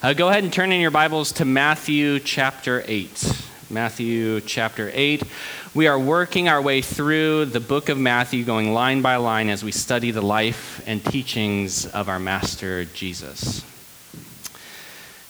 Uh, go ahead and turn in your Bibles to Matthew chapter 8. Matthew chapter 8. We are working our way through the book of Matthew, going line by line as we study the life and teachings of our Master Jesus.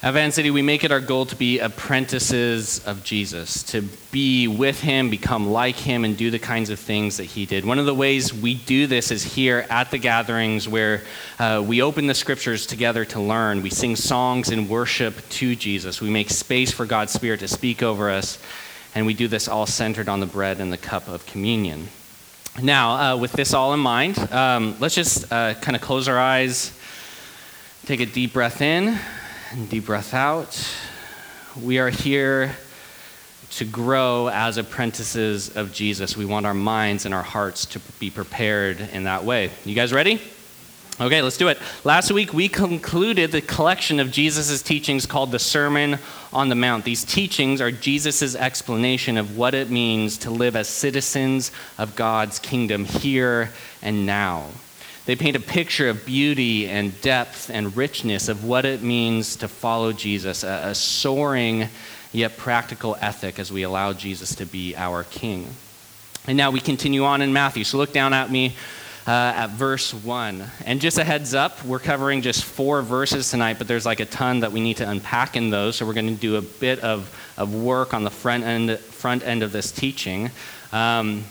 At Van City, we make it our goal to be apprentices of Jesus, to be with him, become like him, and do the kinds of things that he did. One of the ways we do this is here at the gatherings where uh, we open the scriptures together to learn. We sing songs in worship to Jesus. We make space for God's Spirit to speak over us, and we do this all centered on the bread and the cup of communion. Now, uh, with this all in mind, um, let's just uh, kind of close our eyes, take a deep breath in and deep breath out. We are here to grow as apprentices of Jesus. We want our minds and our hearts to be prepared in that way. You guys ready? Okay, let's do it. Last week, we concluded the collection of Jesus' teachings called the Sermon on the Mount. These teachings are Jesus' explanation of what it means to live as citizens of God's kingdom here and now. They paint a picture of beauty and depth and richness of what it means to follow Jesus, a, a soaring yet practical ethic as we allow Jesus to be our King. And now we continue on in Matthew. So look down at me uh, at verse 1. And just a heads up, we're covering just four verses tonight, but there's like a ton that we need to unpack in those. So we're going to do a bit of, of work on the front end, front end of this teaching. Um,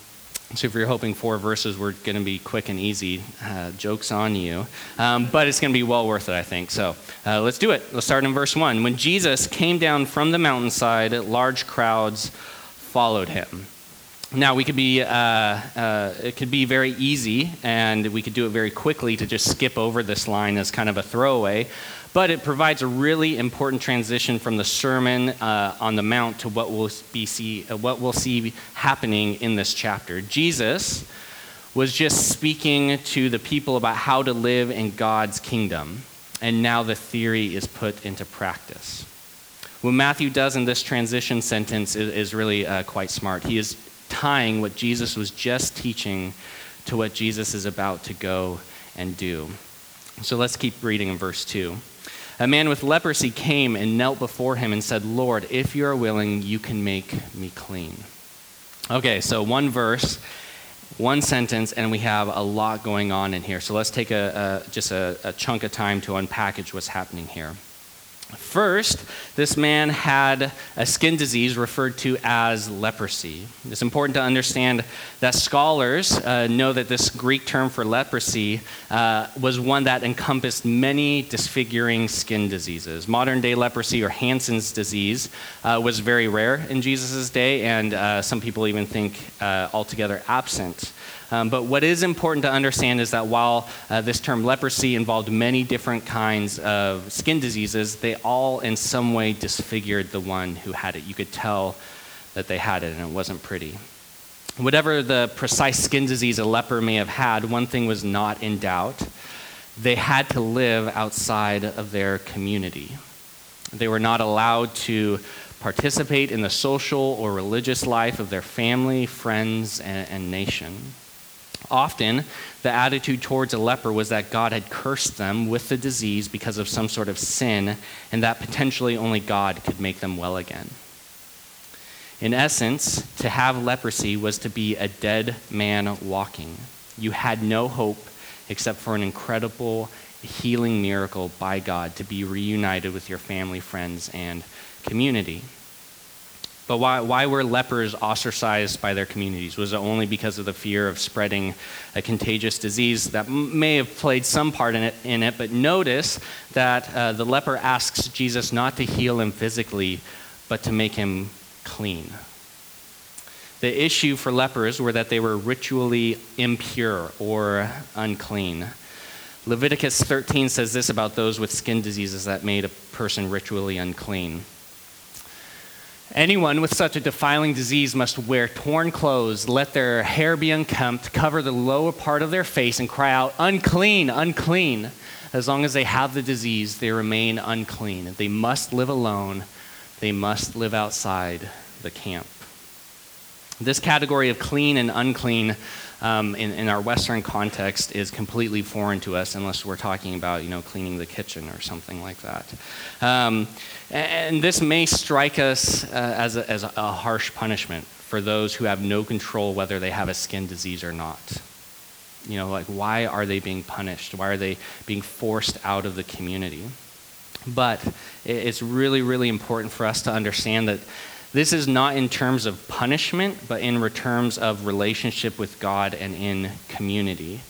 so if you're hoping four verses were going to be quick and easy, uh, jokes on you. Um, but it's going to be well worth it, I think. So uh, let's do it. Let's start in verse 1. When Jesus came down from the mountainside, large crowds followed him. Now we could be, uh, uh, it could be very easy, and we could do it very quickly to just skip over this line as kind of a throwaway but it provides a really important transition from the Sermon uh, on the Mount to what we'll, be see, uh, what we'll see happening in this chapter. Jesus was just speaking to the people about how to live in God's kingdom, and now the theory is put into practice. What Matthew does in this transition sentence is, is really uh, quite smart. He is tying what Jesus was just teaching to what Jesus is about to go and do. So let's keep reading in verse 2. A man with leprosy came and knelt before him and said, Lord, if you are willing, you can make me clean. Okay, so one verse, one sentence, and we have a lot going on in here. So let's take a, a just a, a chunk of time to unpackage what's happening here. First, this man had a skin disease referred to as leprosy. It's important to understand that scholars uh, know that this Greek term for leprosy uh, was one that encompassed many disfiguring skin diseases. Modern day leprosy, or Hansen's disease, uh, was very rare in Jesus' day, and uh, some people even think uh, altogether absent. Um, but what is important to understand is that while uh, this term leprosy involved many different kinds of skin diseases, they all in some way disfigured the one who had it. You could tell that they had it, and it wasn't pretty. Whatever the precise skin disease a leper may have had, one thing was not in doubt. They had to live outside of their community. They were not allowed to participate in the social or religious life of their family, friends, and, and nation. Often, the attitude towards a leper was that God had cursed them with the disease because of some sort of sin, and that potentially only God could make them well again. In essence, to have leprosy was to be a dead man walking. You had no hope except for an incredible healing miracle by God to be reunited with your family, friends, and community. But why, why were lepers ostracized by their communities? Was it only because of the fear of spreading a contagious disease that may have played some part in it? In it but notice that uh, the leper asks Jesus not to heal him physically, but to make him clean. The issue for lepers were that they were ritually impure or unclean. Leviticus 13 says this about those with skin diseases that made a person ritually unclean. Anyone with such a defiling disease must wear torn clothes, let their hair be unkempt, cover the lower part of their face, and cry out, unclean, unclean. As long as they have the disease, they remain unclean. They must live alone, they must live outside the camp. This category of clean and unclean um, in, in, our Western context is completely foreign to us unless we're talking about, you know, cleaning the kitchen or something like that. Um, and this may strike us uh, as, a, as a harsh punishment for those who have no control whether they have a skin disease or not. You know, like, why are they being punished? Why are they being forced out of the community? But it's really, really important for us to understand that this is not in terms of punishment, but in terms of relationship with God and in community.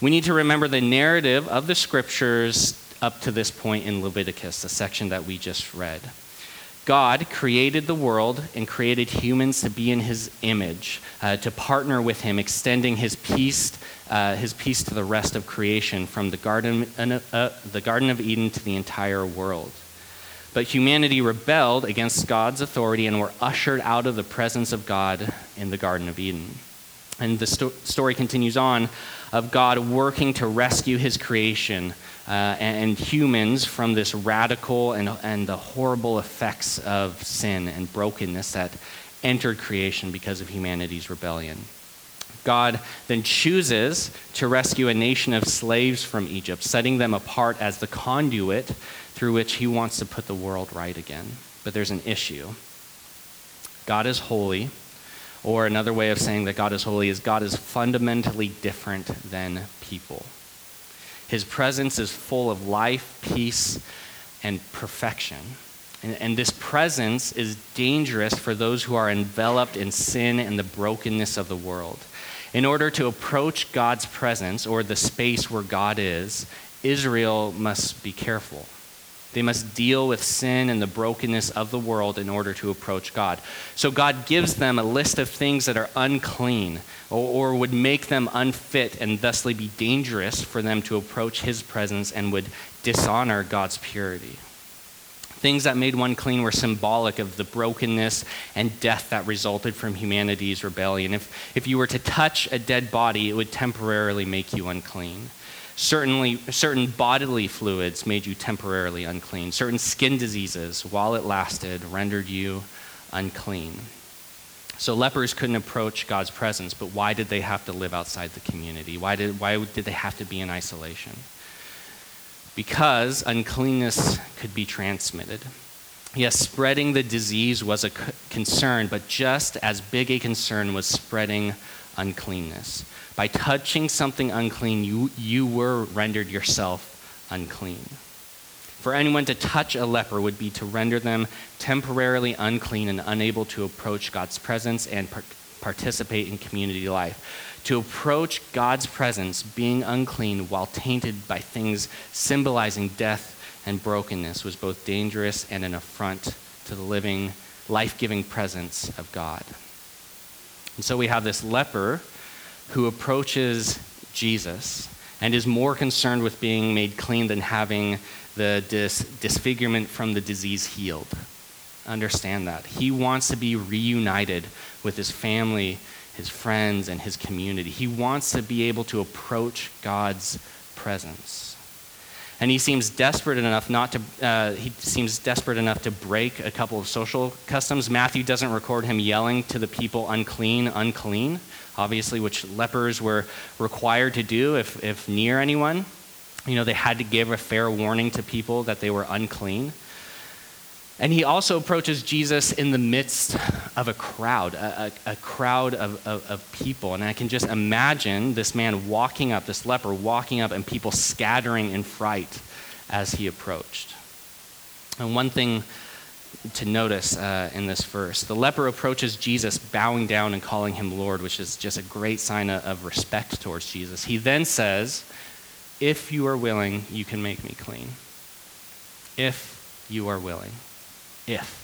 We need to remember the narrative of the scriptures up to this point in Leviticus, the section that we just read. God created the world and created humans to be in his image, uh, to partner with him, extending his peace, uh, his peace to the rest of creation, from the Garden, uh, uh, the Garden of Eden to the entire world. But humanity rebelled against God's authority and were ushered out of the presence of God in the Garden of Eden. And the sto- story continues on of God working to rescue his creation uh, and humans from this radical and, and the horrible effects of sin and brokenness that entered creation because of humanity's rebellion. God then chooses to rescue a nation of slaves from Egypt, setting them apart as the conduit through which he wants to put the world right again. But there's an issue. God is holy, or another way of saying that God is holy is God is fundamentally different than people. His presence is full of life, peace, and perfection. And, and, this presence is dangerous for those who are enveloped in sin and the brokenness of the world. In order to approach God's presence or the space where God is, Israel must be careful. They must deal with sin and the brokenness of the world in order to approach God. So God gives them a list of things that are unclean or, or, would make them unfit and thusly be dangerous for them to approach His presence and would dishonor God's purity. Things that made one clean were symbolic of the brokenness and death that resulted from humanity's rebellion. If, if you were to touch a dead body, it would temporarily make you unclean. Certainly, certain bodily fluids made you temporarily unclean. Certain skin diseases, while it lasted, rendered you unclean. So lepers couldn't approach God's presence, but why did they have to live outside the community? Why did, why did they have to be in isolation? Because uncleanness could be transmitted. Yes, spreading the disease was a concern, but just as big a concern was spreading uncleanness. By touching something unclean, you, you were rendered yourself unclean. For anyone to touch a leper would be to render them temporarily unclean and unable to approach God's presence and par- participate in community life. To approach God's presence, being unclean while tainted by things symbolizing death and brokenness, was both dangerous and an affront to the living, life giving presence of God. And so we have this leper who approaches Jesus and is more concerned with being made clean than having the dis- disfigurement from the disease healed. Understand that. He wants to be reunited with his family, his friends, and his community. He wants to be able to approach God's presence. And he seems desperate enough not to uh, he seems desperate enough to break a couple of social customs. Matthew doesn't record him yelling to the people unclean unclean obviously which lepers were required to do if, if near anyone. You know they had to give a fair warning to people that they were unclean and he also approaches Jesus in the midst of a crowd, a, a, a crowd of, of, of, people. And I can just imagine this man walking up, this leper walking up, and people scattering in fright as he approached. And one thing to notice uh, in this verse the leper approaches Jesus bowing down and calling him Lord, which is just a great sign of respect towards Jesus. He then says, If you are willing, you can make me clean. If you are willing if.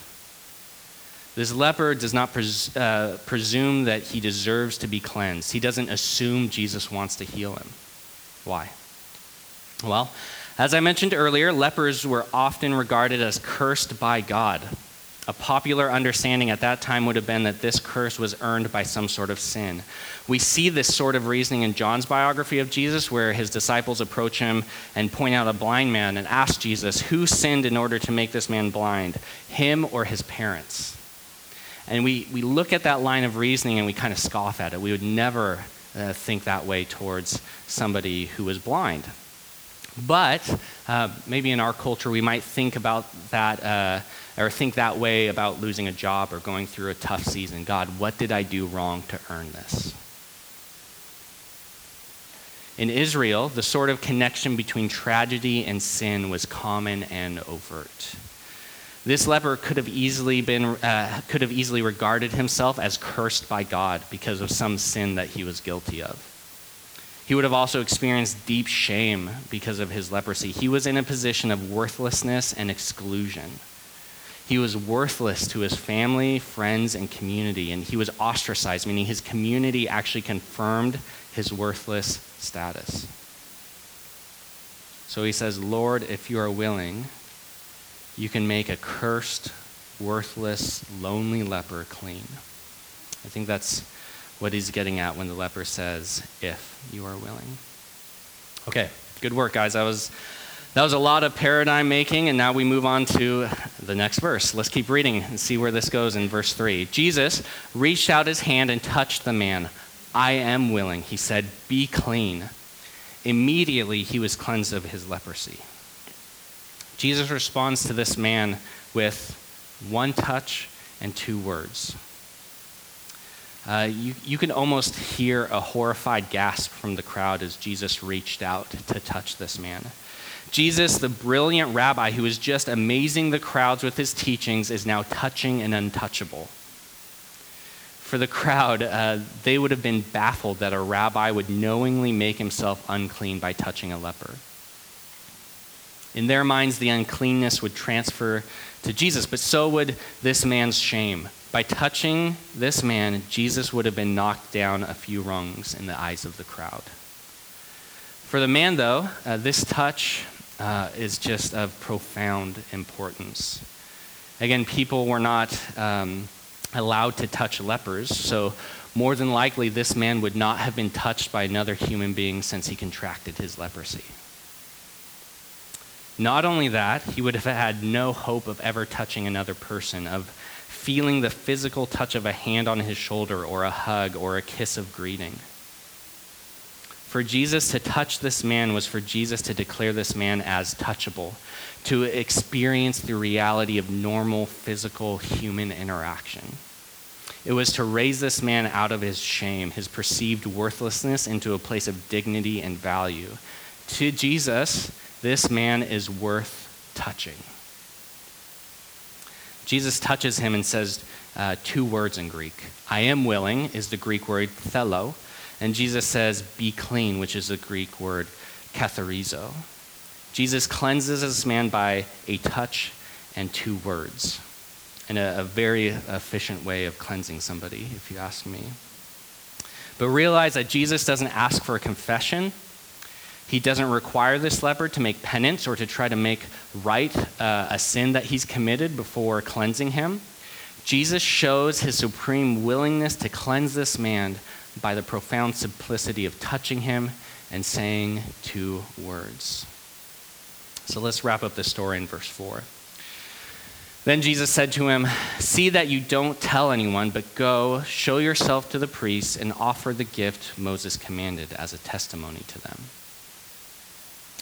This leper does not pres- uh, presume that he deserves to be cleansed. He doesn't assume Jesus wants to heal him. Why? Well, as I mentioned earlier, lepers were often regarded as cursed by God. A popular understanding at that time would have been that this curse was earned by some sort of sin. We see this sort of reasoning in John's biography of Jesus, where his disciples approach him and point out a blind man and ask Jesus, Who sinned in order to make this man blind, him or his parents? And we, we look at that line of reasoning and we kind of scoff at it. We would never uh, think that way towards somebody who is blind. But uh, maybe in our culture, we might think about that uh, or think that way about losing a job or going through a tough season. God, what did I do wrong to earn this? In Israel, the sort of connection between tragedy and sin was common and overt. This leper could have easily been uh, could have easily regarded himself as cursed by God because of some sin that he was guilty of. He would have also experienced deep shame because of his leprosy. He was in a position of worthlessness and exclusion. He was worthless to his family, friends, and community, and he was ostracized, meaning his community actually confirmed his worthless status. So he says, Lord, if you are willing, you can make a cursed, worthless, lonely leper clean. I think that's what he's getting at when the leper says, if you are willing. Okay, good work, guys. That was, that was a lot of paradigm making, and now we move on to the next verse. Let's keep reading and see where this goes in verse 3. Jesus reached out his hand and touched the man. I am willing, he said, be clean. Immediately he was cleansed of his leprosy. Jesus responds to this man with one touch and two words. Uh, you, you can almost hear a horrified gasp from the crowd as Jesus reached out to touch this man. Jesus, the brilliant rabbi who was just amazing the crowds with his teachings, is now touching an untouchable. For the crowd, uh, they would have been baffled that a rabbi would knowingly make himself unclean by touching a leper. In their minds, the uncleanness would transfer to Jesus, but so would this man's shame. By touching this man, Jesus would have been knocked down a few rungs in the eyes of the crowd. For the man, though, uh, this touch uh, is just of profound importance. Again, people were not um, allowed to touch lepers, so more than likely, this man would not have been touched by another human being since he contracted his leprosy. Not only that, he would have had no hope of ever touching another person, of feeling the physical touch of a hand on his shoulder, or a hug, or a kiss of greeting. For Jesus to touch this man was for Jesus to declare this man as touchable, to experience the reality of normal physical human interaction. It was to raise this man out of his shame, his perceived worthlessness, into a place of dignity and value. To Jesus, this man is worth touching. Jesus touches him and says uh, two words in Greek. I am willing is the Greek word thelo, and Jesus says, be clean, which is the Greek word katharizo. Jesus cleanses this man by a touch and two words, and a, a very efficient way of cleansing somebody, if you ask me. But realize that Jesus doesn't ask for a confession he doesn't require this leper to make penance or to try to make right uh, a sin that he's committed before cleansing him. Jesus shows his supreme willingness to cleanse this man by the profound simplicity of touching him and saying two words. So let's wrap up this story in verse 4. Then Jesus said to him, See that you don't tell anyone, but go, show yourself to the priests, and offer the gift Moses commanded as a testimony to them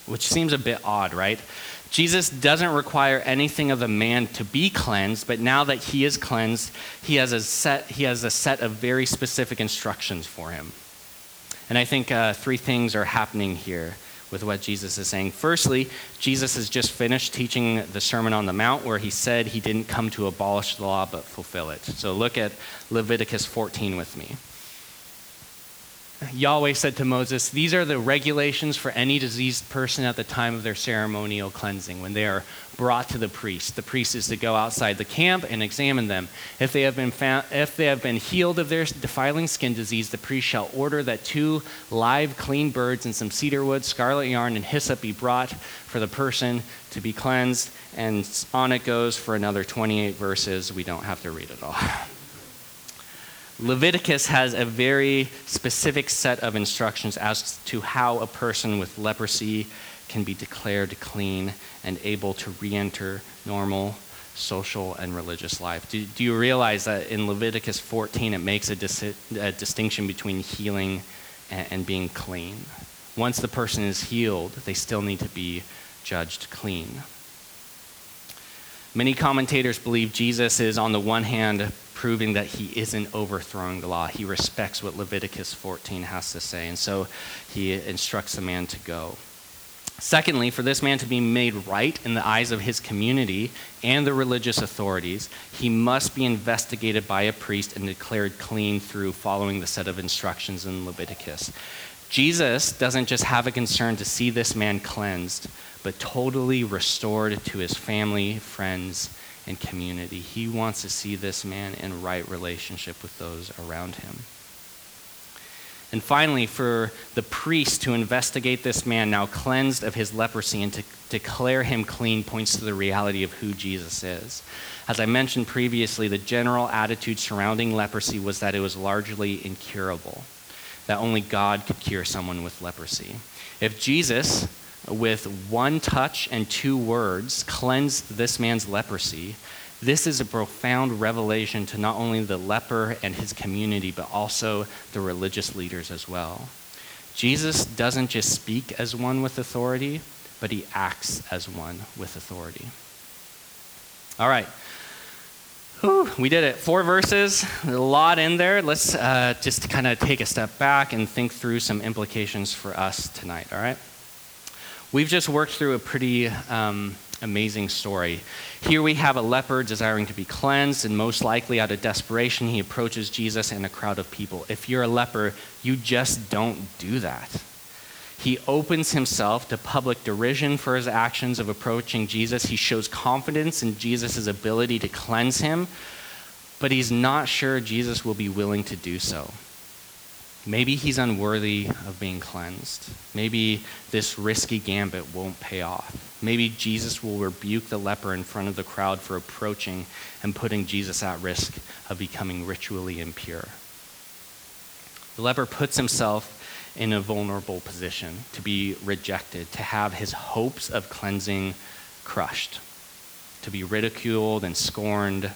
which seems a bit odd, right? Jesus doesn't require anything of the man to be cleansed, but now that he is cleansed, he has a set, he has a set of very specific instructions for him. And I think uh, three things are happening here with what Jesus is saying. Firstly, Jesus has just finished teaching the Sermon on the Mount where he said he didn't come to abolish the law but fulfill it. So look at Leviticus 14 with me. Yahweh said to Moses, These are the regulations for any diseased person at the time of their ceremonial cleansing, when they are brought to the priest. The priest is to go outside the camp and examine them. If they have been, found, if they have been healed of their defiling skin disease, the priest shall order that two live, clean birds and some cedar wood, scarlet yarn, and hyssop be brought for the person to be cleansed. And on it goes for another 28 verses. We don't have to read it all. Leviticus has a very specific set of instructions as to how a person with leprosy can be declared clean and able to re enter normal social and religious life. Do, do you realize that in Leviticus 14 it makes a, dis- a distinction between healing and, and being clean? Once the person is healed, they still need to be judged clean. Many commentators believe Jesus is, on the one hand, proving that he isn't overthrowing the law. He respects what Leviticus 14 has to say, and so he instructs the man to go. Secondly, for this man to be made right in the eyes of his community and the religious authorities, he must be investigated by a priest and declared clean through following the set of instructions in Leviticus. Jesus doesn't just have a concern to see this man cleansed, but totally restored to his family, friends, and community. He wants to see this man in right relationship with those around him. And finally, for the priest to investigate this man now cleansed of his leprosy and to declare him clean points to the reality of who Jesus is. As I mentioned previously, the general attitude surrounding leprosy was that it was largely incurable, that only God could cure someone with leprosy. If Jesus, with one touch and two words, cleansed this man's leprosy, this is a profound revelation to not only the leper and his community, but also the religious leaders as well. Jesus doesn't just speak as one with authority, but he acts as one with authority. All right. Whew, we did it. Four verses, a lot in there. Let's uh, just kind of take a step back and think through some implications for us tonight, all right? We've just worked through a pretty um, amazing story. Here we have a leper desiring to be cleansed, and most likely out of desperation, he approaches Jesus and a crowd of people. If you're a leper, you just don't do that. He opens himself to public derision for his actions of approaching Jesus. He shows confidence in Jesus' ability to cleanse him, but he's not sure Jesus will be willing to do so. Maybe he's unworthy of being cleansed. Maybe this risky gambit won't pay off. Maybe Jesus will rebuke the leper in front of the crowd for approaching and putting Jesus at risk of becoming ritually impure. The leper puts himself in a vulnerable position to be rejected, to have his hopes of cleansing crushed, to be ridiculed and scorned.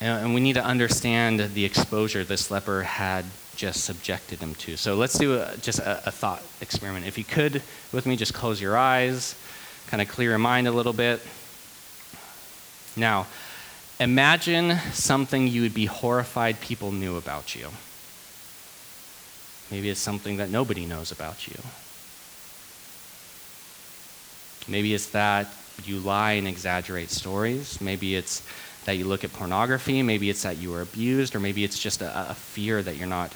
And we need to understand the exposure this leper had just subjected him to. So let's do a, just a, a thought experiment. If you could, with me, just close your eyes, kind of clear your mind a little bit. Now, imagine something you would be horrified people knew about you. Maybe it's something that nobody knows about you. Maybe it's that you lie and exaggerate stories. Maybe it's that you look at pornography. Maybe it's that you were abused, or maybe it's just a, a, fear that you're not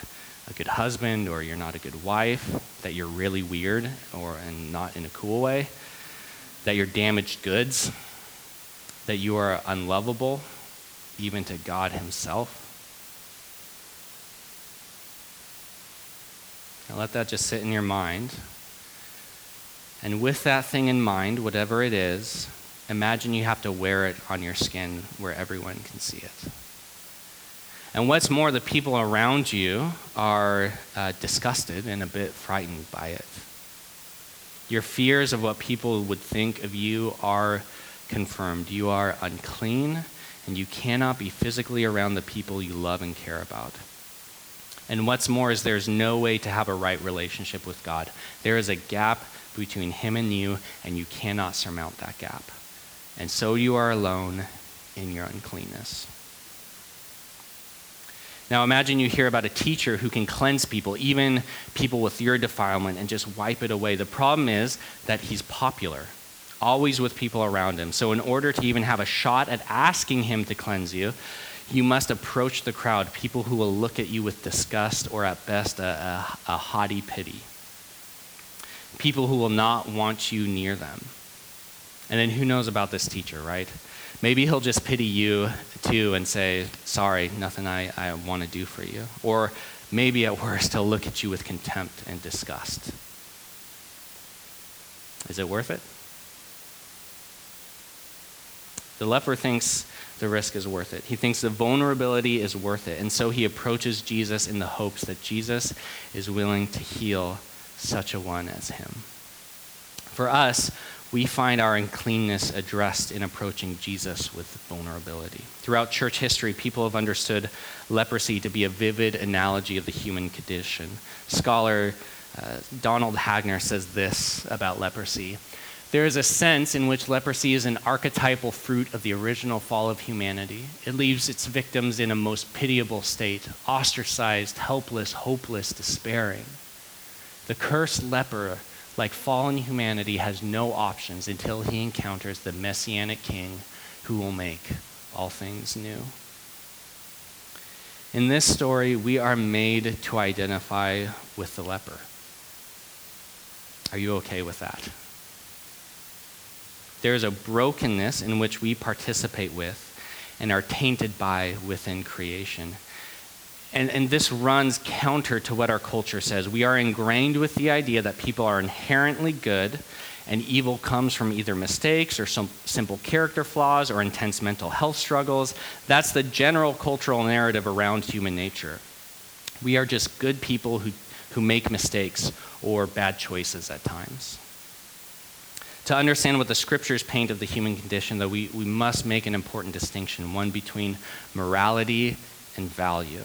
a good husband or you're not a good wife, that you're really weird or and not in a cool way, that you're damaged goods, that you are unlovable, even to God Himself. Now let that just sit in your mind. And with that thing in mind, whatever it is, imagine you have to wear it on your skin where everyone can see it. And what's more, the people around you are uh, disgusted and a bit frightened by it. Your fears of what people would think of you are confirmed. You are unclean, and you cannot be physically around the people you love and care about. And what's more is there's no way to have a right relationship with God. There is a gap between Him and you, and you cannot surmount that gap. And so you are alone in your uncleanness. Now imagine you hear about a teacher who can cleanse people, even people with your defilement, and just wipe it away. The problem is that he's popular, always with people around him. So, in order to even have a shot at asking him to cleanse you, you must approach the crowd, people who will look at you with disgust or at best a, a, a haughty pity. People who will not want you near them. And then who knows about this teacher, right? Maybe he'll just pity you too and say, Sorry, nothing I, I want to do for you. Or maybe at worst, he'll look at you with contempt and disgust. Is it worth it? The leper thinks the risk is worth it. He thinks the vulnerability is worth it. And so he approaches Jesus in the hopes that Jesus is willing to heal such a one as him. For us, we find our uncleanness addressed in approaching Jesus with vulnerability. Throughout church history, people have understood leprosy to be a vivid analogy of the human condition. Scholar uh, Donald Hagner says this about leprosy there is a sense in which leprosy is an archetypal fruit of the original fall of humanity. It leaves its victims in a most pitiable state, ostracized, helpless, hopeless, despairing. The cursed leper, like fallen humanity, has no options until he encounters the messianic king who will make all things new. In this story, we are made to identify with the leper. Are you okay with that? There is a brokenness in which we participate with and are tainted by within creation. And, and this runs counter to what our culture says. We are ingrained with the idea that people are inherently good and evil comes from either mistakes or some simple character flaws or intense mental health struggles. That's the general cultural narrative around human nature. We are just good people who, who make mistakes or bad choices at times. To understand what the scriptures paint of the human condition, though, we, we must make an important distinction one between morality and value.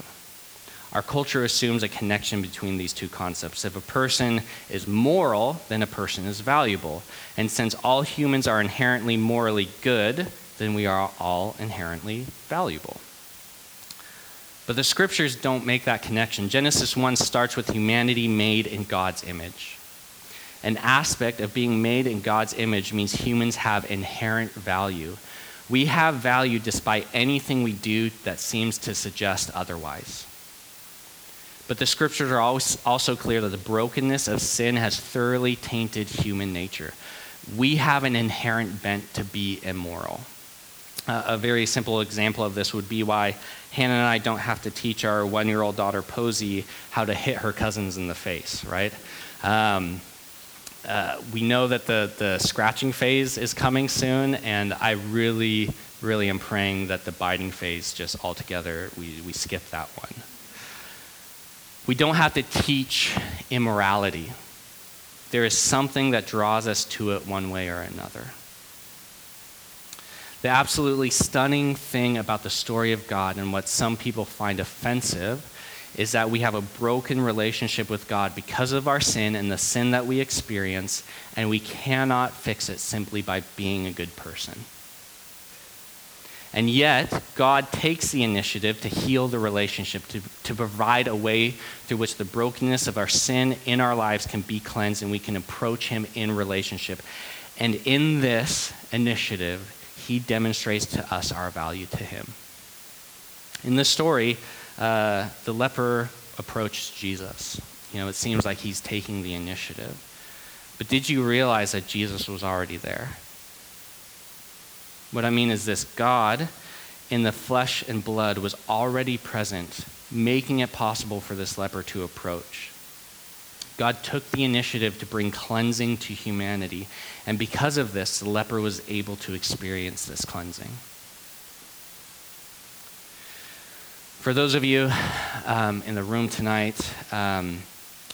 Our culture assumes a connection between these two concepts. If a person is moral, then a person is valuable. And since all humans are inherently morally good, then we are all inherently valuable. But the scriptures don't make that connection. Genesis 1 starts with humanity made in God's image an aspect of being made in God's image means humans have inherent value. We have value despite anything we do that seems to suggest otherwise. But the scriptures are also clear that the brokenness of sin has thoroughly tainted human nature. We have an inherent bent to be immoral. Uh, a very simple example of this would be why Hannah and I don't have to teach our one year old daughter Posey how to hit her cousins in the face, right? Um, uh, we know that the, the scratching phase is coming soon, and I really, really am praying that the biting phase just altogether, we, we skip that one. We don't have to teach immorality. There is something that draws us to it one way or another. The absolutely stunning thing about the story of God and what some people find offensive is that we have a broken relationship with God because of our sin and the sin that we experience, and we cannot fix it simply by being a good person. And yet, God takes the initiative to heal the relationship, to, to provide a way through which the brokenness of our sin in our lives can be cleansed and we can approach Him in relationship. And in this initiative, He demonstrates to us our value to Him. In this story, uh, the leper approached Jesus. You know, it seems like he's taking the initiative. But did you realize that Jesus was already there? What I mean is this God in the flesh and blood was already present, making it possible for this leper to approach. God took the initiative to bring cleansing to humanity, and because of this, the leper was able to experience this cleansing. For those of you um, in the room tonight um,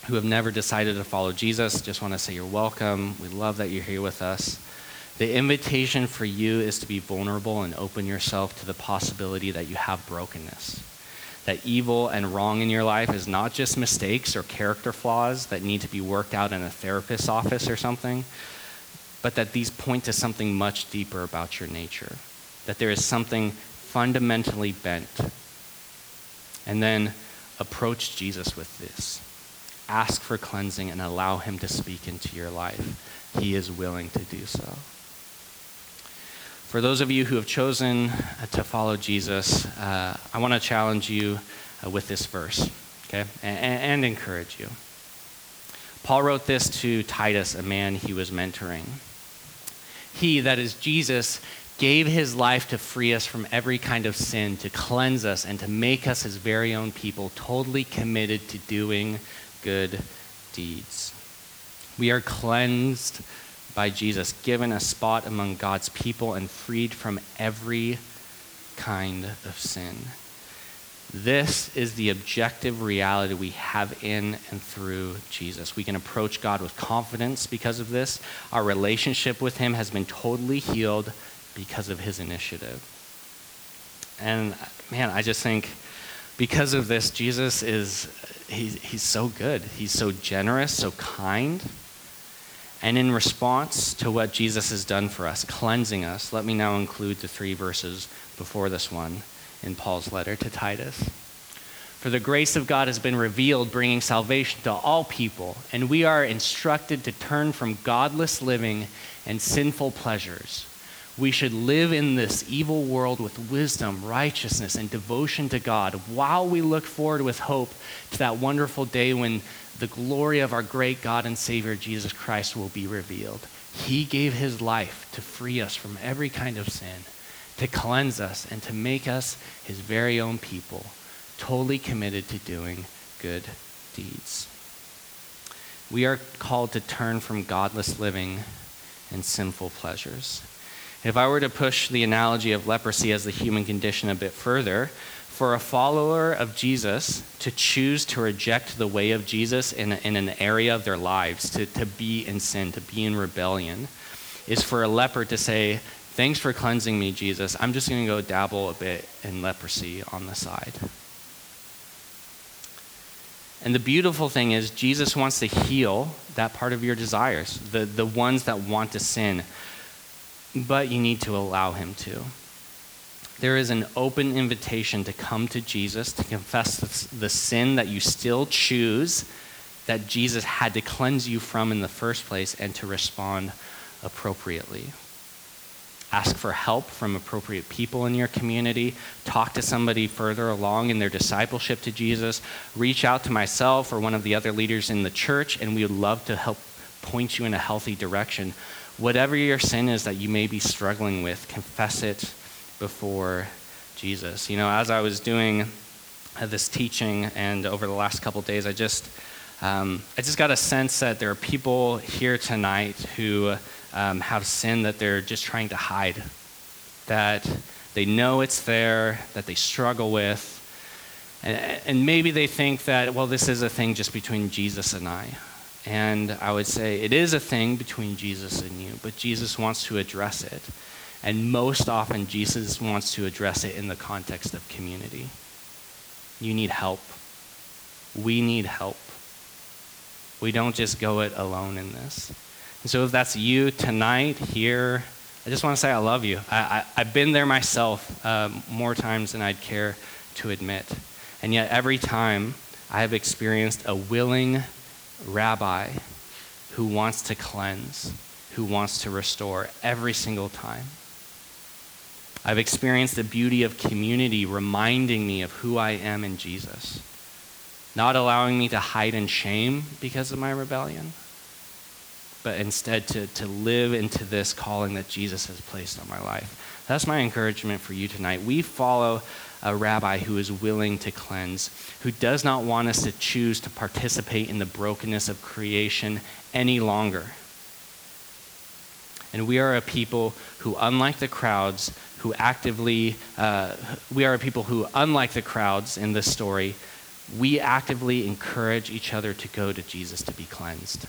who have never decided to follow Jesus, just want to say you're welcome. We love that you're here with us. The invitation for you is to be vulnerable and open yourself to the possibility that you have brokenness. That evil and wrong in your life is not just mistakes or character flaws that need to be worked out in a therapist's office or something, but that these point to something much deeper about your nature. That there is something fundamentally bent and then approach Jesus with this. Ask for cleansing and allow him to speak into your life. He is willing to do so. For those of you who have chosen uh, to follow Jesus, uh, I want to challenge you uh, with this verse, okay, and, and encourage you. Paul wrote this to Titus, a man he was mentoring. He, that is Jesus, gave his life to free us from every kind of sin, to cleanse us, and to make us his very own people, totally committed to doing good deeds. We are cleansed by Jesus, given a spot among God's people, and freed from every kind of sin. This is the objective reality we have in and through Jesus. We can approach God with confidence because of this. Our relationship with Him has been totally healed because of His initiative. And man, I just think because of this, Jesus is, he's, he's so good. He's so generous, so kind. And in response to what Jesus has done for us, cleansing us, let me now include the three verses before this one in Paul's letter to Titus. For the grace of God has been revealed, bringing salvation to all people, and we are instructed to turn from godless living and sinful pleasures. We should live in this evil world with wisdom, righteousness, and devotion to God while we look forward with hope to that wonderful day when the glory of our great God and Savior Jesus Christ will be revealed. He gave his life to free us from every kind of sin to cleanse us and to make us his very own people, totally committed to doing good deeds. We are called to turn from godless living and sinful pleasures. If I were to push the analogy of leprosy as the human condition a bit further, for a follower of Jesus to choose to reject the way of Jesus in, in an area of their lives, to, to be in sin, to be in rebellion, is for a leper to say, Thanks for cleansing me, Jesus. I'm just going to go dabble a bit in leprosy on the side. And the beautiful thing is, Jesus wants to heal that part of your desires, the, the ones that want to sin, but you need to allow Him to. There is an open invitation to come to Jesus, to confess the sin that you still choose, that Jesus had to cleanse you from in the first place, and to respond appropriately. Ask for help from appropriate people in your community. Talk to somebody further along in their discipleship to Jesus. Reach out to myself or one of the other leaders in the church, and we would love to help point you in a healthy direction. Whatever your sin is that you may be struggling with, confess it before Jesus. You know, as I was doing this teaching and over the last couple days, I just um, I just got a sense that there are people here tonight who um, have sin that they're just trying to hide, that they know it's there, that they struggle with. And, and maybe they think that, well, this is a thing just between Jesus and I. And I would say it is a thing between Jesus and you, but Jesus wants to address it. And most often, Jesus wants to address it in the context of community. You need help. We need help. We don't just go it alone in this. And so if that's you tonight here, I just want to say I love you. I, have been there myself um, more times than I'd care to admit. And yet, every time I have experienced a willing rabbi who wants to cleanse, who wants to restore every single time. I've experienced the beauty of community reminding me of who I am in Jesus, not allowing me to hide in shame because of my rebellion but instead to, to live into this calling that Jesus has placed on my life. That's my encouragement for you tonight. We follow a rabbi who is willing to cleanse, who does not want us to choose to participate in the brokenness of creation any longer. And we are a people who, unlike the crowds, who actively, uh, we are a people who, unlike the crowds in this story, we actively encourage each other to go to Jesus to be cleansed.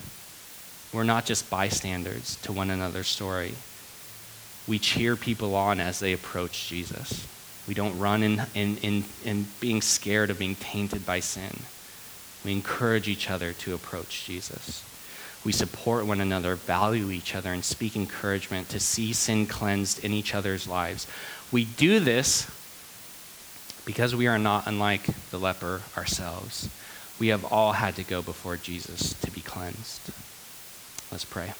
We're not just bystanders to one another's story. We cheer people on as they approach Jesus. We don't run in, in, in, in being scared of being tainted by sin. We encourage each other to approach Jesus. We support one another, value each other, and speak encouragement to see sin cleansed in each other's lives. We do this because we are not unlike the leper ourselves. We have all had to go before Jesus to be cleansed. Let's pray.